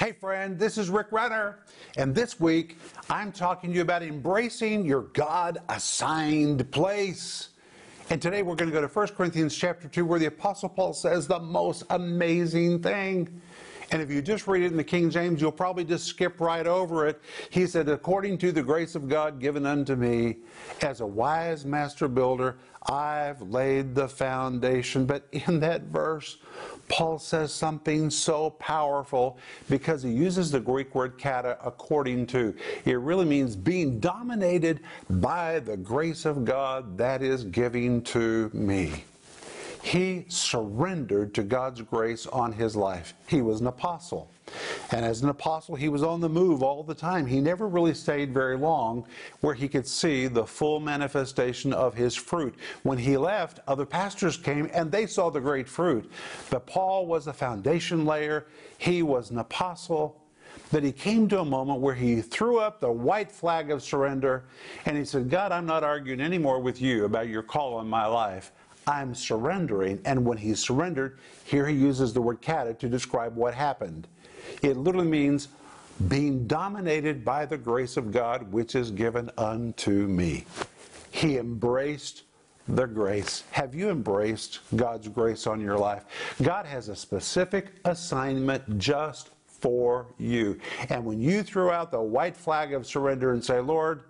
Hey, friend, this is Rick Renner, and this week I'm talking to you about embracing your God assigned place. And today we're going to go to 1 Corinthians chapter 2, where the Apostle Paul says the most amazing thing. And if you just read it in the King James, you'll probably just skip right over it. He said, According to the grace of God given unto me, as a wise master builder, I've laid the foundation. But in that verse, Paul says something so powerful because he uses the Greek word kata according to. It really means being dominated by the grace of God that is giving to me. He surrendered to God's grace on his life. He was an apostle. And as an apostle, he was on the move all the time. He never really stayed very long where he could see the full manifestation of his fruit. When he left, other pastors came and they saw the great fruit. But Paul was a foundation layer, he was an apostle. But he came to a moment where he threw up the white flag of surrender and he said, God, I'm not arguing anymore with you about your call on my life. I'm surrendering. And when he surrendered, here he uses the word kata to describe what happened. It literally means being dominated by the grace of God which is given unto me. He embraced the grace. Have you embraced God's grace on your life? God has a specific assignment just for you. And when you throw out the white flag of surrender and say, Lord,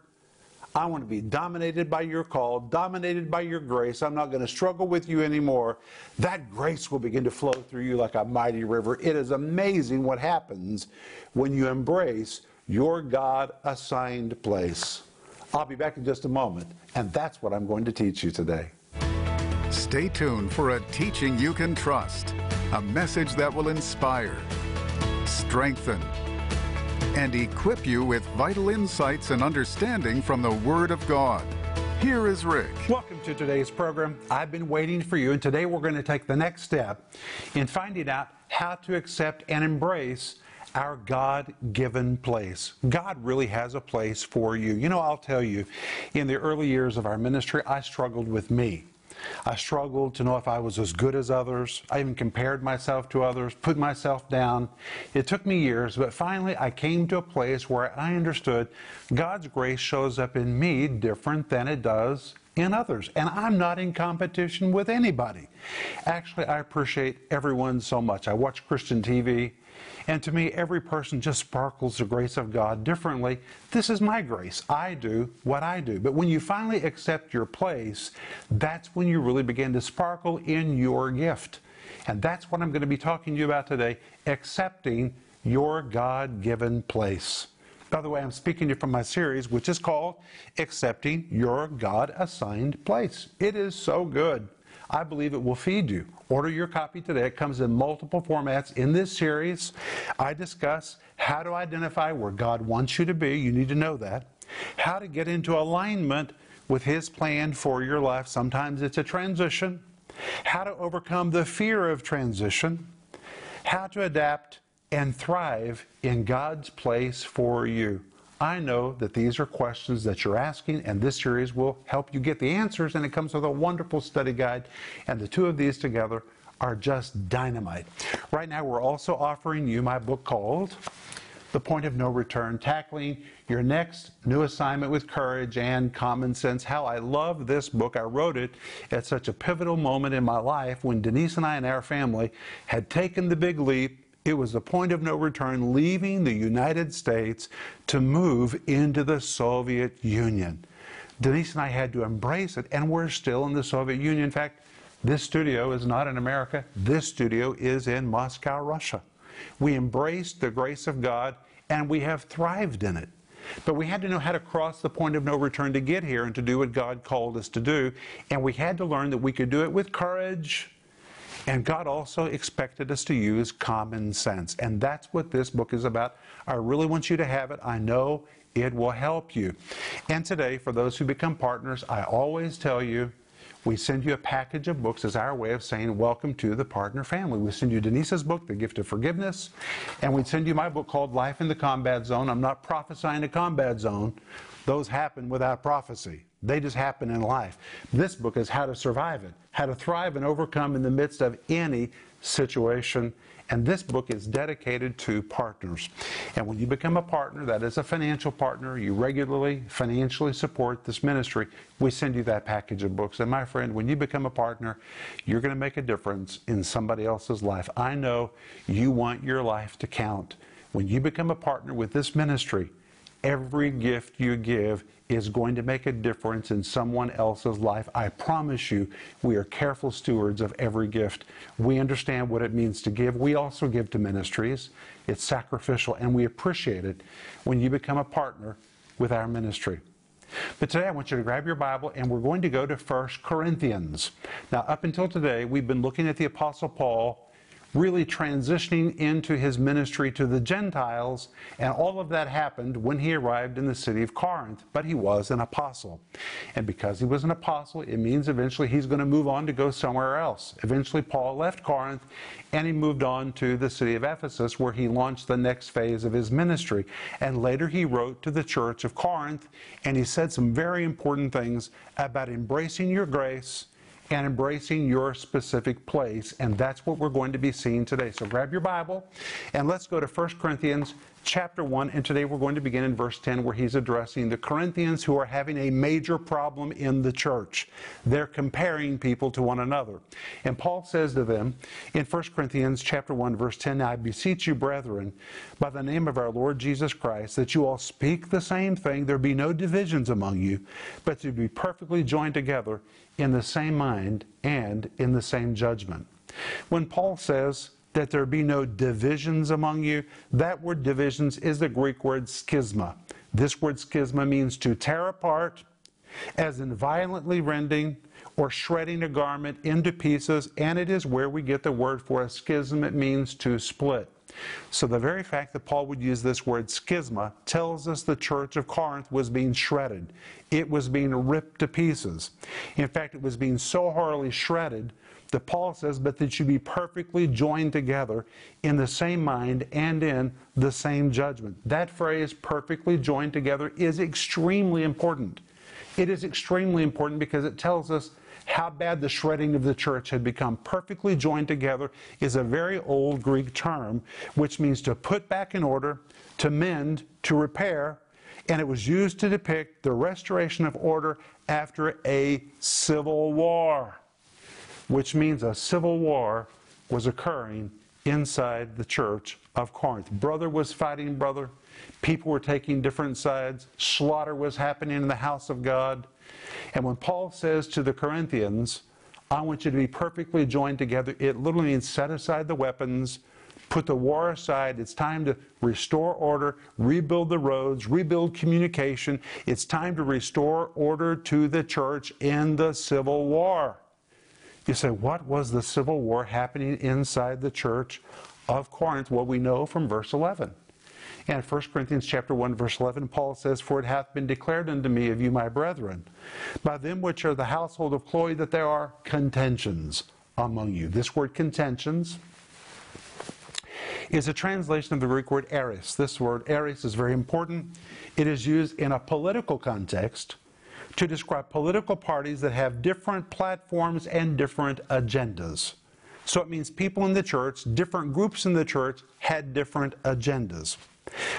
I want to be dominated by your call, dominated by your grace. I'm not going to struggle with you anymore. That grace will begin to flow through you like a mighty river. It is amazing what happens when you embrace your God assigned place. I'll be back in just a moment, and that's what I'm going to teach you today. Stay tuned for a teaching you can trust, a message that will inspire, strengthen, and equip you with vital insights and understanding from the Word of God. Here is Rick. Welcome to today's program. I've been waiting for you, and today we're going to take the next step in finding out how to accept and embrace our God given place. God really has a place for you. You know, I'll tell you, in the early years of our ministry, I struggled with me. I struggled to know if I was as good as others. I even compared myself to others, put myself down. It took me years, but finally I came to a place where I understood God's grace shows up in me different than it does in others. And I'm not in competition with anybody. Actually, I appreciate everyone so much. I watch Christian TV. And to me, every person just sparkles the grace of God differently. This is my grace. I do what I do. But when you finally accept your place, that's when you really begin to sparkle in your gift. And that's what I'm going to be talking to you about today accepting your God given place. By the way, I'm speaking to you from my series, which is called Accepting Your God Assigned Place. It is so good. I believe it will feed you. Order your copy today. It comes in multiple formats. In this series, I discuss how to identify where God wants you to be. You need to know that. How to get into alignment with His plan for your life. Sometimes it's a transition. How to overcome the fear of transition. How to adapt and thrive in God's place for you. I know that these are questions that you're asking, and this series will help you get the answers. And it comes with a wonderful study guide. And the two of these together are just dynamite. Right now, we're also offering you my book called The Point of No Return Tackling Your Next New Assignment with Courage and Common Sense. How I love this book. I wrote it at such a pivotal moment in my life when Denise and I and our family had taken the big leap it was the point of no return, leaving the United States to move into the Soviet Union. Denise and I had to embrace it, and we're still in the Soviet Union. In fact, this studio is not in America. This studio is in Moscow, Russia. We embraced the grace of God, and we have thrived in it. But we had to know how to cross the point of no return to get here and to do what God called us to do. And we had to learn that we could do it with courage, and God also expected us to use common sense. And that's what this book is about. I really want you to have it. I know it will help you. And today, for those who become partners, I always tell you we send you a package of books as our way of saying welcome to the partner family. We send you Denise's book, The Gift of Forgiveness, and we send you my book called Life in the Combat Zone. I'm not prophesying a combat zone. Those happen without prophecy. They just happen in life. This book is how to survive it, how to thrive and overcome in the midst of any situation. And this book is dedicated to partners. And when you become a partner, that is a financial partner, you regularly financially support this ministry, we send you that package of books. And my friend, when you become a partner, you're going to make a difference in somebody else's life. I know you want your life to count. When you become a partner with this ministry, every gift you give is going to make a difference in someone else's life. I promise you, we are careful stewards of every gift. We understand what it means to give. We also give to ministries. It's sacrificial, and we appreciate it when you become a partner with our ministry. But today I want you to grab your Bible and we're going to go to 1 Corinthians. Now, up until today, we've been looking at the Apostle Paul really transitioning into his ministry to the Gentiles, and all of that happened when he arrived in the city of Corinth. But he was an apostle. And because he was an apostle, it means eventually he's going to move on to go somewhere else. Eventually, Paul left Corinth and he moved on to the city of Ephesus, where he launched the next phase of his ministry. And later he wrote to the church of Corinth, and he said some very important things about embracing your grace and embracing your specific place. And that's what we're going to be seeing today. So grab your Bible and let's go to 1 Corinthians chapter 1. And today we're going to begin in verse 10 where he's addressing the Corinthians who are having a major problem in the church. They're comparing people to one another. And Paul says to them in 1 Corinthians chapter 1 verse 10, I beseech you, brethren, by the name of our Lord Jesus Christ, that you all speak the same thing, there be no divisions among you, but to be perfectly joined together in the same mind and in the same judgment. When Paul says that there be no divisions among you, that word divisions is the Greek word schisma. This word schisma means to tear apart, as in violently rending or shredding a garment into pieces, and it is where we get the word for a schism. It means to split. So the very fact that Paul would use this word schisma tells us the church of Corinth was being shredded. It was being ripped to pieces. In fact, it was being so horribly shredded that Paul says, but that you be perfectly joined together in the same mind and in the same judgment. That phrase, perfectly joined together, is extremely important. It is extremely important because it tells us how bad the shredding of the church had become. Perfectly joined together is a very old Greek term which means to put back in order, to mend, to repair, and it was used to depict the restoration of order after a civil war, which means a civil war was occurring inside the church of Corinth. Brother was fighting brother, people were taking different sides, slaughter was happening in the house of God. And when Paul says to the Corinthians, I want you to be perfectly joined together, it literally means set aside the weapons, put the war aside. It's time to restore order, rebuild the roads, rebuild communication. It's time to restore order to the church in the Civil War. You say, what was the Civil War happening inside the church of Corinth? Well, we know from verse 11. And 1 Corinthians chapter 1, verse 11, Paul says, For it hath been declared unto me of you, my brethren, by them which are the household of Chloe, that there are contentions among you. This word contentions is a translation of the Greek word eris. This word eris is very important. It is used in a political context to describe political parties that have different platforms and different agendas. So it means people in the church, different groups in the church, had different agendas.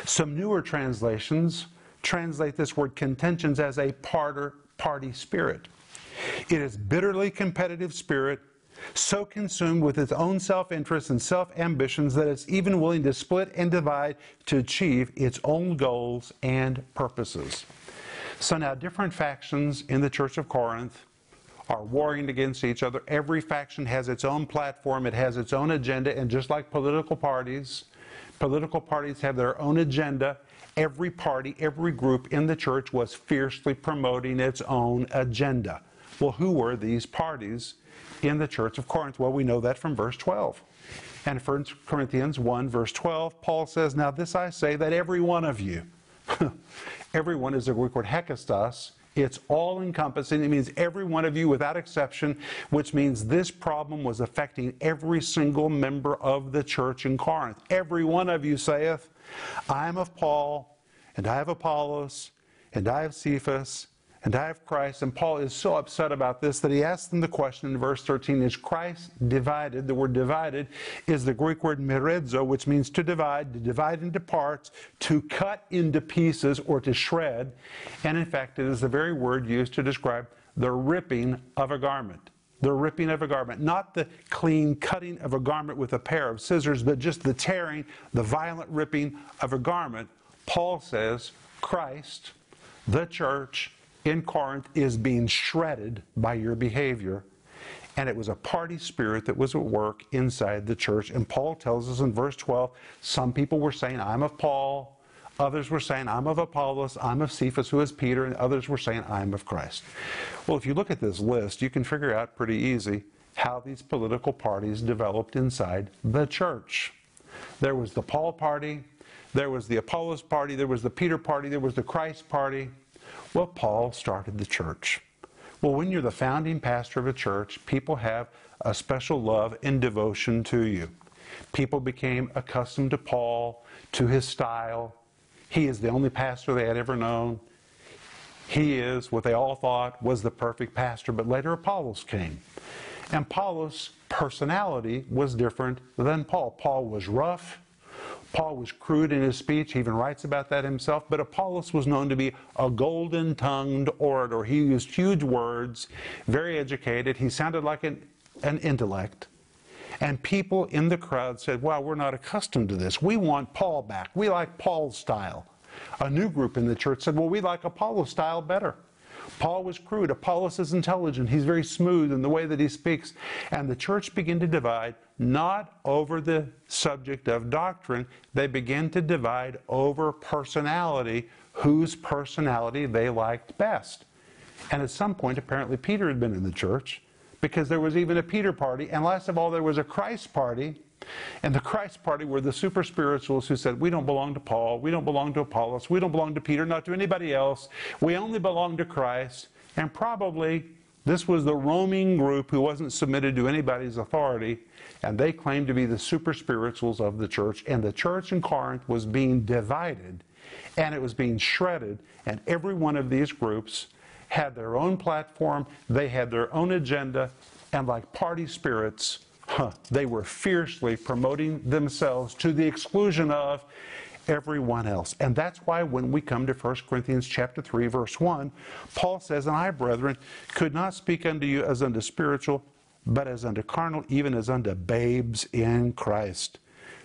Some newer translations translate this word contentions as a parter, party spirit. It is bitterly competitive spirit, so consumed with its own self interest and self ambitions that it's even willing to split and divide to achieve its own goals and purposes. So now, different factions in the Church of Corinth are warring against each other. Every faction has its own platform, it has its own agenda, and just like political parties, Political parties have their own agenda. Every party, every group in the church was fiercely promoting its own agenda. Well, who were these parties in the church of Corinth? Well, we know that from verse 12. And 1 Corinthians 1, verse 12, Paul says, Now this I say that every one of you, everyone is a Greek word hekastos, it's all encompassing. It means every one of you without exception, which means this problem was affecting every single member of the church in Corinth. Every one of you saith, I am of Paul, and I have Apollos, and I have Cephas, and I of Christ. And Paul is so upset about this that he asks them the question in verse 13 Is Christ divided? The word divided is the Greek word merizo, which means to divide, to divide into parts, to cut into pieces, or to shred. And in fact, it is the very word used to describe the ripping of a garment. The ripping of a garment, not the clean cutting of a garment with a pair of scissors, but just the tearing, the violent ripping of a garment. Paul says, Christ, the church, in Corinth is being shredded by your behavior. And it was a party spirit that was at work inside the church. And Paul tells us in verse 12 some people were saying, I'm of Paul. Others were saying, I'm of Apollos. I'm of Cephas, who is Peter. And others were saying, I'm of Christ. Well, if you look at this list, you can figure out pretty easy how these political parties developed inside the church. There was the Paul party, there was the Apollos party, there was the Peter party, there was the Christ party. Well, Paul started the church. Well, when you're the founding pastor of a church, people have a special love and devotion to you. People became accustomed to Paul, to his style. He is the only pastor they had ever known. He is what they all thought was the perfect pastor, but later Apollos came. And Apollos' personality was different than Paul. Paul was rough, Paul was crude in his speech. He even writes about that himself. But Apollos was known to be a golden tongued orator. He used huge words, very educated. He sounded like an, an intellect. And people in the crowd said, Wow, we're not accustomed to this. We want Paul back. We like Paul's style. A new group in the church said, Well, we like Apollos' style better. Paul was crude. Apollos is intelligent. He's very smooth in the way that he speaks. And the church began to divide not over the subject of doctrine, they began to divide over personality, whose personality they liked best. And at some point, apparently, Peter had been in the church because there was even a Peter party. And last of all, there was a Christ party and the Christ party were the super spirituals who said, We don't belong to Paul, we don't belong to Apollos, we don't belong to Peter, not to anybody else. We only belong to Christ. And probably this was the roaming group who wasn't submitted to anybody's authority, and they claimed to be the super spirituals of the church. And the church in Corinth was being divided, and it was being shredded, and every one of these groups had their own platform, they had their own agenda, and like party spirits, they were fiercely promoting themselves to the exclusion of everyone else. And that's why when we come to 1 Corinthians chapter 3 verse 1, Paul says, "And I, brethren, could not speak unto you as unto spiritual, but as unto carnal, even as unto babes in Christ."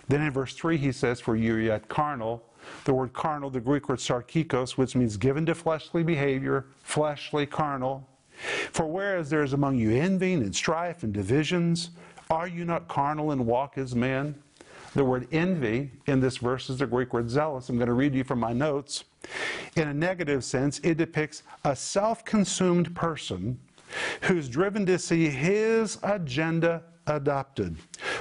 Then in verse 3 he says, "For you are yet carnal." The word carnal, the Greek word sarkikos, which means given to fleshly behavior, fleshly, carnal. For whereas there is among you envying and strife and divisions, are you not carnal and walk as men? The word envy in this verse is the Greek word zelos. I'm going to read you from my notes. In a negative sense, it depicts a self consumed person who's driven to see his agenda adopted.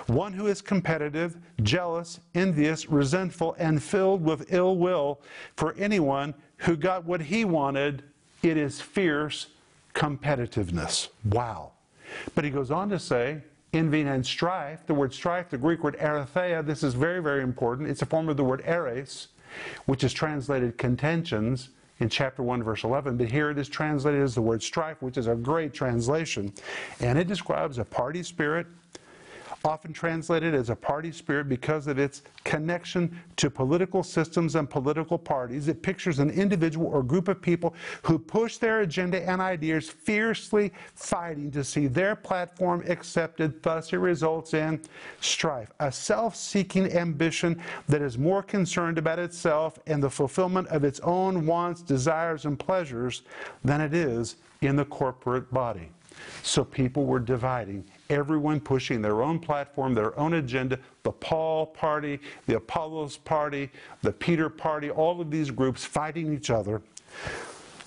One who is competitive, jealous, envious, resentful, and filled with ill will for anyone who got what he wanted. It is fierce competitiveness. Wow. But he goes on to say, envy and strife. The word strife, the Greek word eritheia, this is very, very important. It's a form of the word eris, which is translated contentions in chapter 1, verse 11. But here it is translated as the word strife, which is a great translation. And it describes a party spirit often translated as a party spirit because of its connection to political systems and political parties. It pictures an individual or group of people who push their agenda and ideas fiercely fighting to see their platform accepted. Thus, it results in strife, a self seeking ambition that is more concerned about itself and the fulfillment of its own wants, desires, and pleasures than it is in the corporate body. So people were dividing everyone pushing their own platform, their own agenda, the Paul party, the Apollos party, the Peter party, all of these groups fighting each other.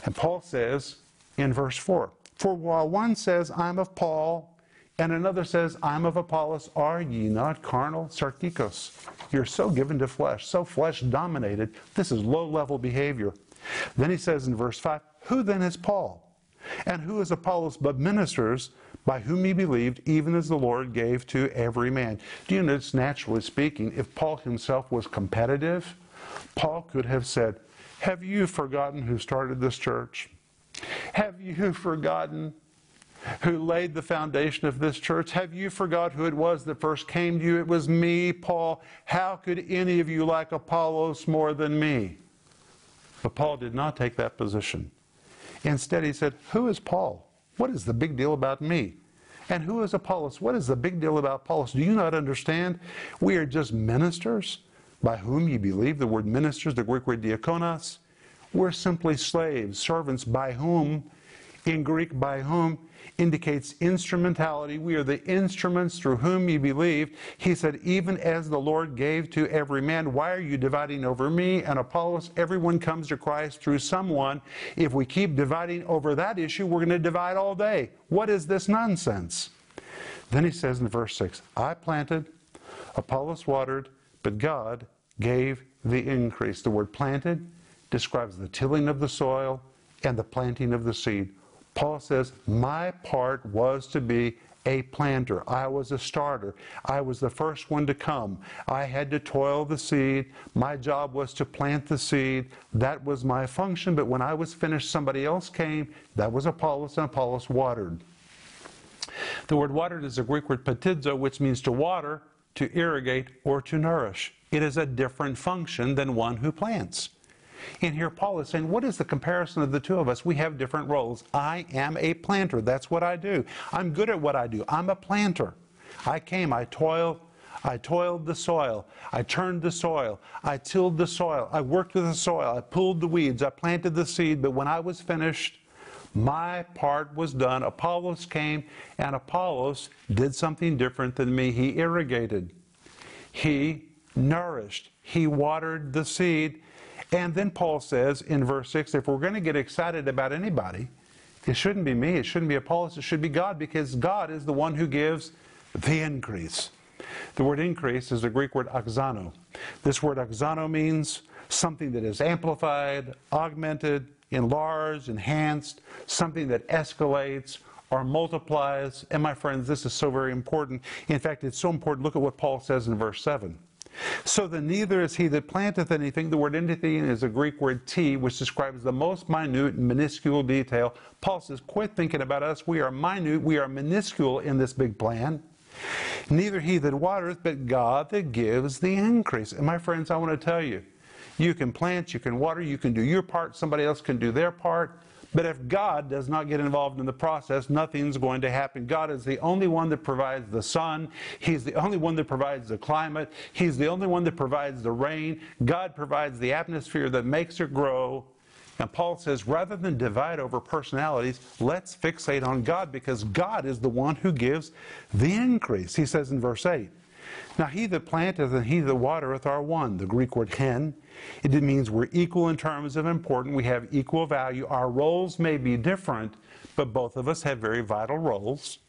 And Paul says in verse 4 For while one says, I'm of Paul, and another says, I'm of Apollos, are ye not carnal? Sarkikos. You're so given to flesh, so flesh dominated. This is low level behavior. Then he says in verse 5, Who then is Paul? And who is Apollos but ministers by whom he believed, even as the Lord gave to every man. Do you notice, naturally speaking, if Paul himself was competitive, Paul could have said, Have you forgotten who started this church? Have you forgotten who laid the foundation of this church? Have you forgot who it was that first came to you? It was me, Paul. How could any of you like Apollos more than me? But Paul did not take that position. Instead, he said, Who is Paul? What is the big deal about me? And who is Apollos? What is the big deal about Apollos? Do you not understand? We are just ministers by whom you believe. The word ministers, the Greek word diakonos. We're simply slaves, servants by whom, in Greek, by whom indicates instrumentality. We are the instruments through whom you believe. He said, Even as the Lord gave to every man, why are you dividing over me and Apollos? Everyone comes to Christ through someone. If we keep dividing over that issue, we're going to divide all day. What is this nonsense? Then he says in verse 6 I planted, Apollos watered, but God gave the increase. The word planted describes the tilling of the soil and the planting of the seed. Paul says, My part was to be a planter. I was a starter. I was the first one to come. I had to toil the seed. My job was to plant the seed. That was my function. But when I was finished, somebody else came. That was Apollos, and Apollos watered. The word watered is a Greek word potizo, which means to water, to irrigate, or to nourish. It is a different function than one who plants. And here Paul is saying, what is the comparison of the two of us? We have different roles. I am a planter. That's what I do. I'm good at what I do. I'm a planter. I came, I toiled, I toiled the soil. I turned the soil. I tilled the soil. I worked with the soil. I pulled the weeds. I planted the seed. But when I was finished, my part was done. Apollos came, and Apollos did something different than me. He irrigated, he nourished, he watered the seed, and then Paul says in verse 6 if we're going to get excited about anybody, it shouldn't be me, it shouldn't be Apollos, it should be God because God is the one who gives the increase. The word increase is the Greek word auxano. This word auxano means something that is amplified, augmented, enlarged, enhanced, something that escalates or multiplies. And my friends, this is so very important. In fact, it's so important. Look at what Paul says in verse 7. So then neither is he that planteth anything. The word anything is a Greek word ti, which describes the most minute and minuscule detail. Paul says, quit thinking about us. We are minute, we are minuscule in this big plan. Neither he that watereth, but God that gives the increase. And my friends, I want to tell you, you can plant, you can water, you can do your part, somebody else can do their part. But if God does not get involved in the process, nothing's going to happen. God is the only one that provides the sun. He's the only one that provides the climate. He's the only one that provides the rain. God provides the atmosphere that makes it grow. And Paul says, rather than divide over personalities, let's fixate on God because God is the one who gives the increase. He says in verse 8, Now he that planteth and he that watereth are one. The Greek word hen it means we're equal in terms of importance. We have equal value. Our roles may be different, but both of us have very vital roles.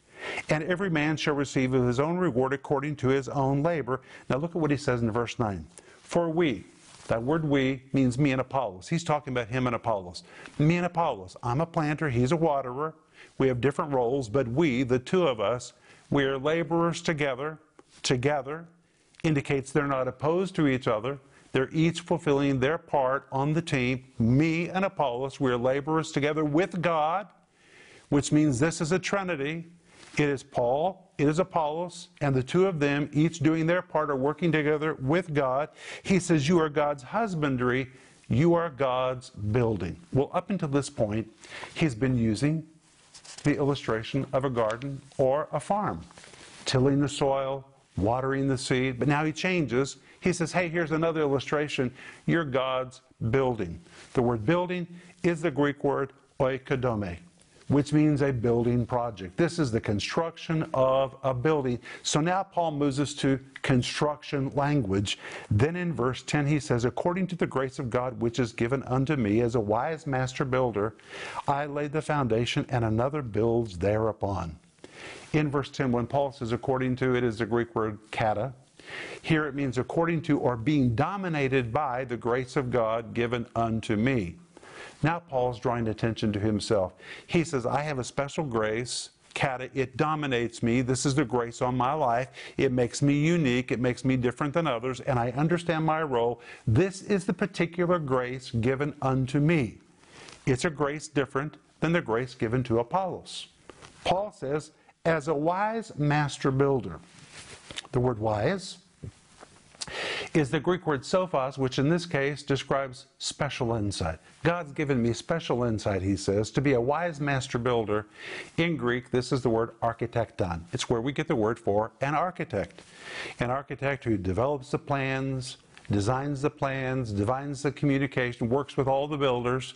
And every man shall receive of his own reward according to his own labor. Now look at what he says in verse 9. For we, that word we means me and Apollos. He's talking about him and Apollos. Me and Apollos. I'm a planter, he's a waterer. We have different roles, but we, the two of us, we are laborers together. Together indicates they're not opposed to each other. They're each fulfilling their part on the team. Me and Apollos, we're laborers together with God, which means this is a trinity. It is Paul, it is Apollos, and the two of them, each doing their part, are working together with God. He says, You are God's husbandry, you are God's building. Well, up until this point, he's been using the illustration of a garden or a farm, tilling the soil, watering the seed, but now he changes he says, hey, here's another illustration. You're God's building. The word building is the Greek word oikodome, which means a building project. This is the construction of a building. So now Paul moves us to construction language. Then in verse 10, he says, According to the grace of God which is given unto me as a wise master builder, I laid the foundation, and another builds thereupon. In verse 10, when Paul says, according to, it is the Greek word kata, here it means according to or being dominated by the grace of God given unto me. Now Paul's drawing attention to himself. He says, I have a special grace. Kata, it dominates me. This is the grace on my life. It makes me unique. It makes me different than others, and I understand my role. This is the particular grace given unto me. It's a grace different than the grace given to Apollos. Paul says, as a wise master builder. The word wise is the Greek word sophos, which in this case describes special insight. God's given me special insight, he says, to be a wise master builder. In Greek, this is the word architecton. It's where we get the word for an architect. An architect who develops the plans, designs the plans, defines the communication, works with all the builders,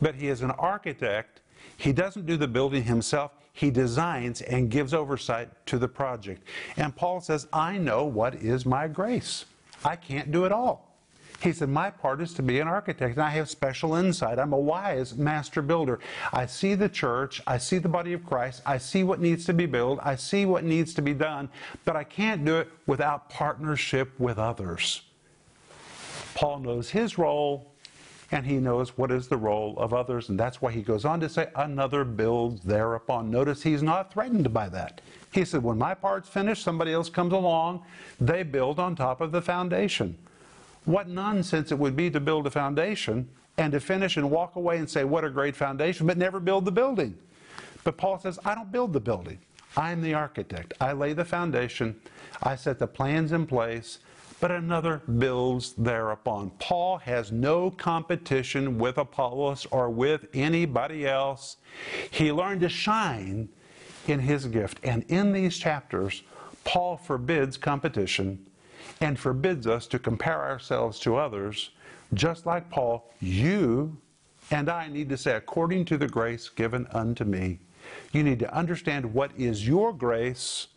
but he is an architect. He doesn't do the building himself. He designs and gives oversight to the project. And Paul says, I know what is my grace. I can't do it all. He said, My part is to be an architect, and I have special insight. I'm a wise master builder. I see the church, I see the body of Christ, I see what needs to be built, I see what needs to be done, but I can't do it without partnership with others. Paul knows his role, and he knows what is the role of others. And that's why he goes on to say, another builds thereupon. Notice he's not threatened by that. He said, when my part's finished, somebody else comes along, they build on top of the foundation. What nonsense it would be to build a foundation and to finish and walk away and say, what a great foundation, but never build the building. But Paul says, I don't build the building. I'm the architect. I lay the foundation, I set the plans in place, but another builds thereupon. Paul has no competition with Apollos or with anybody else. He learned to shine in his gift. And in these chapters, Paul forbids competition and forbids us to compare ourselves to others. Just like Paul, you and I need to say, according to the grace given unto me. You need to understand what is your grace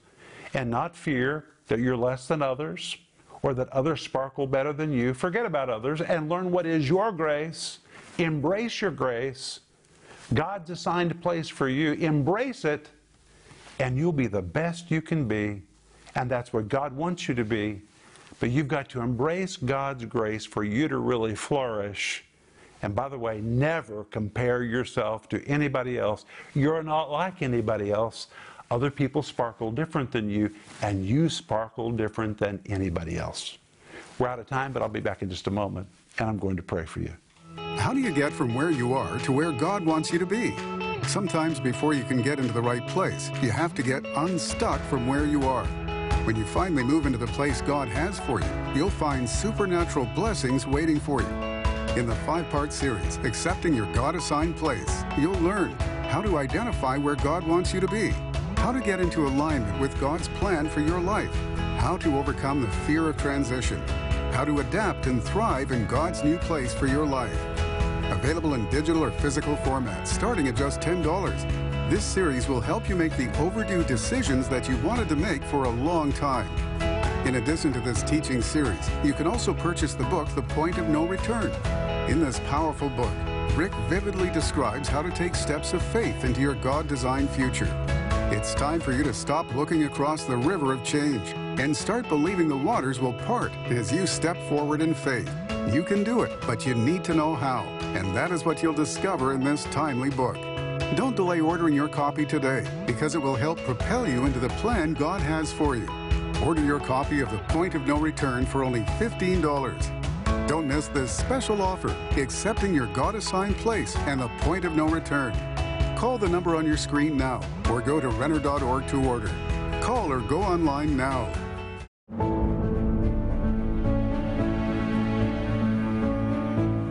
and not fear that you're less than others or that others sparkle better than you. Forget about others and learn what is your grace. Embrace your grace. God's assigned place for you. Embrace it, and you'll be the best you can be. And that's what God wants you to be. But you've got to embrace God's grace for you to really flourish. And by the way, never compare yourself to anybody else. You're not like anybody else. Other people sparkle different than you, and you sparkle different than anybody else. We're out of time, but I'll be back in just a moment, and I'm going to pray for you. How do you get from where you are to where God wants you to be? Sometimes before you can get into the right place, you have to get unstuck from where you are. When you finally move into the place God has for you, you'll find supernatural blessings waiting for you. In the five-part series, Accepting Your God-Assigned Place, you'll learn how to identify where God wants you to be, how to get into alignment with God's plan for your life, how to overcome the fear of transition, how to adapt and thrive in God's new place for your life. Available in digital or physical format, starting at just $10. This series will help you make the overdue decisions that you wanted to make for a long time. In addition to this teaching series, you can also purchase the book The Point of No Return. In this powerful book, Rick vividly describes how to take steps of faith into your God-designed future. It's time for you to stop looking across the river of change and start believing the waters will part as you step forward in faith. You can do it, but you need to know how, and that is what you'll discover in this timely book. Don't delay ordering your copy today because it will help propel you into the plan God has for you. Order your copy of The Point of No Return for only $15. Don't miss this special offer, accepting your God assigned place and the point of no return. Call the number on your screen now or go to Renner.org to order. Call or go online now.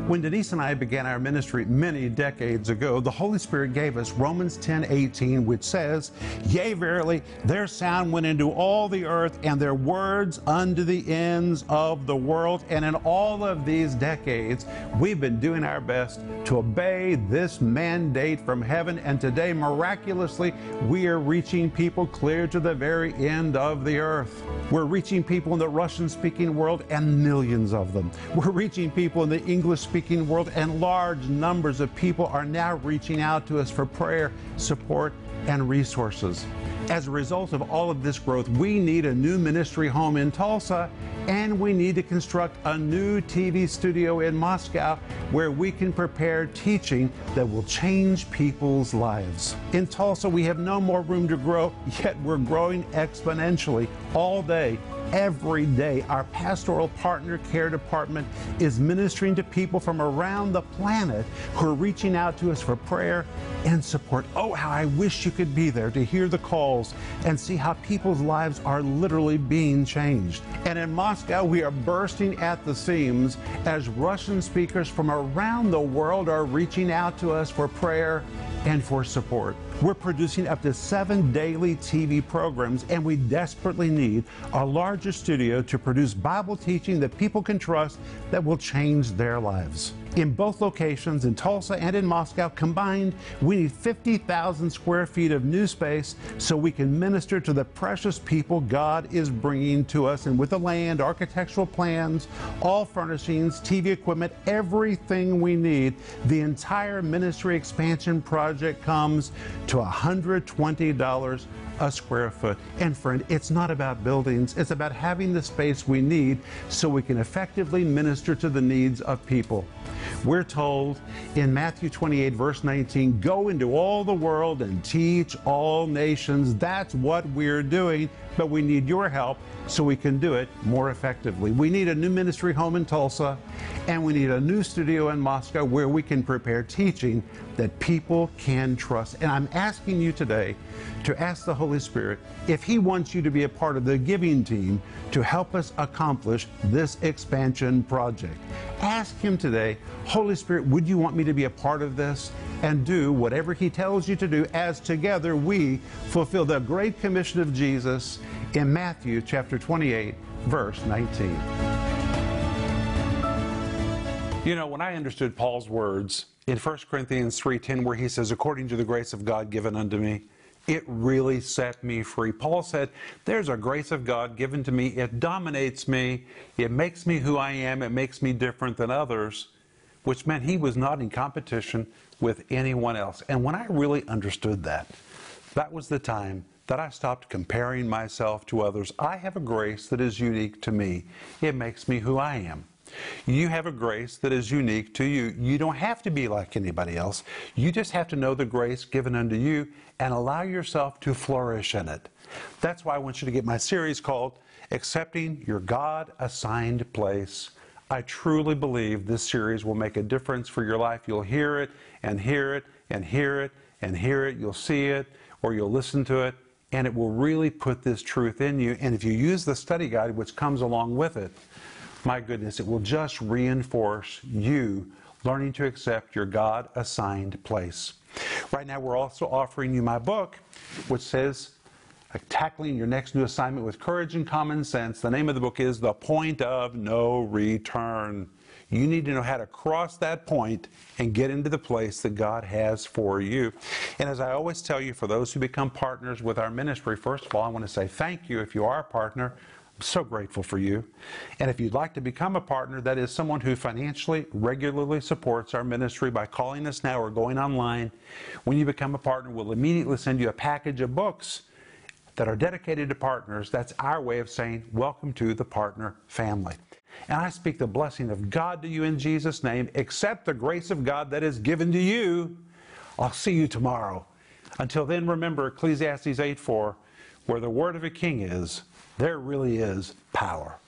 When Denise and I began our ministry many decades ago, the Holy Spirit gave us Romans 10 18, which says, Yea, verily, their sound went into all the earth, and their words unto the ends of the world. And in all of these decades, we've been doing our best to obey this mandate from heaven. And today, miraculously, we are reaching people clear to the very end of the earth. We're reaching people in the Russian speaking world, and millions of them. We're reaching people in the English speaking speaking world, and large numbers of people are now reaching out to us for prayer, support, and resources. As a result of all of this growth, we need a new ministry home in Tulsa, And we need to construct a new TV studio in Moscow where we can prepare teaching that will change people's lives. In Tulsa, we have no more room to grow, yet we're growing exponentially all day every day. Our pastoral partner care department is ministering to people from around the planet who are reaching out to us for prayer and support. Oh, how I wish you could be there to hear the calls and see how people's lives are literally being changed. And in Moscow, we are bursting at the seams as Russian speakers from around the world are reaching out to us for prayer and for support. We're producing up to seven daily TV programs, and we desperately need a larger studio to produce Bible teaching that people can trust that will change their lives. In both locations, in Tulsa and in Moscow combined, we need 50,000 square feet of new space so we can minister to the precious people God is bringing to us. And with the land, architectural plans, all furnishings, TV equipment, everything we need, the entire ministry expansion project comes to $120 a square foot. And friend, it's not about buildings, it's about having the space we need so we can effectively minister to the needs of people. We're told in Matthew 28, verse 19, go into all the world and teach all nations. That's what we're doing, but we need your help so we can do it more effectively. We need a new ministry home in Tulsa, and we need a new studio in Moscow where we can prepare teaching that people can trust. And I'm asking you today to ask the Holy Spirit if He wants you to be a part of the giving team to help us accomplish this expansion project. Ask Him today, Holy Spirit, would you want me to be a part of this? And do whatever He tells you to do as together we fulfill the great commission of Jesus in Matthew chapter 28, verse 19. You know, when I understood Paul's words in 1 Corinthians 3:10 where he says according to the grace of God given unto me, it really set me free. Paul said, There's a grace of God given to me. It dominates me. It makes me who I am. It makes me different than others, which meant he was not in competition with anyone else. And when I really understood that, that was the time that I stopped comparing myself to others. I have a grace that is unique to me, it makes me who I am. You have a grace that is unique to you. You don't have to be like anybody else. You just have to know the grace given unto you and allow yourself to flourish in it. That's why I want you to get my series called Accepting Your God Assigned Place. I truly believe this series will make a difference for your life. You'll hear it and hear it and hear it and hear it. You'll see it or you'll listen to it, and it will really put this truth in you. And if you use the study guide, which comes along with it, my goodness, it will just reinforce you learning to accept your God assigned place. Right now, we're also offering you my book, which says Tackling Your Next New Assignment with Courage and Common Sense. The name of the book is The Point of No Return. You need to know how to cross that point and get into the place that God has for you. And as I always tell you, for those who become partners with our ministry, first of all, I want to say thank you if you are a partner so grateful for you. And if you'd like to become a partner, that is someone who financially, regularly supports our ministry by calling us now or going online, when you become a partner, we'll immediately send you a package of books that are dedicated to partners. That's our way of saying, Welcome to the partner family. And I speak the blessing of God to you in Jesus' name. Accept the grace of God that is given to you. I'll see you tomorrow. Until then, remember Ecclesiastes 8 4, where the word of a king is, there really is power.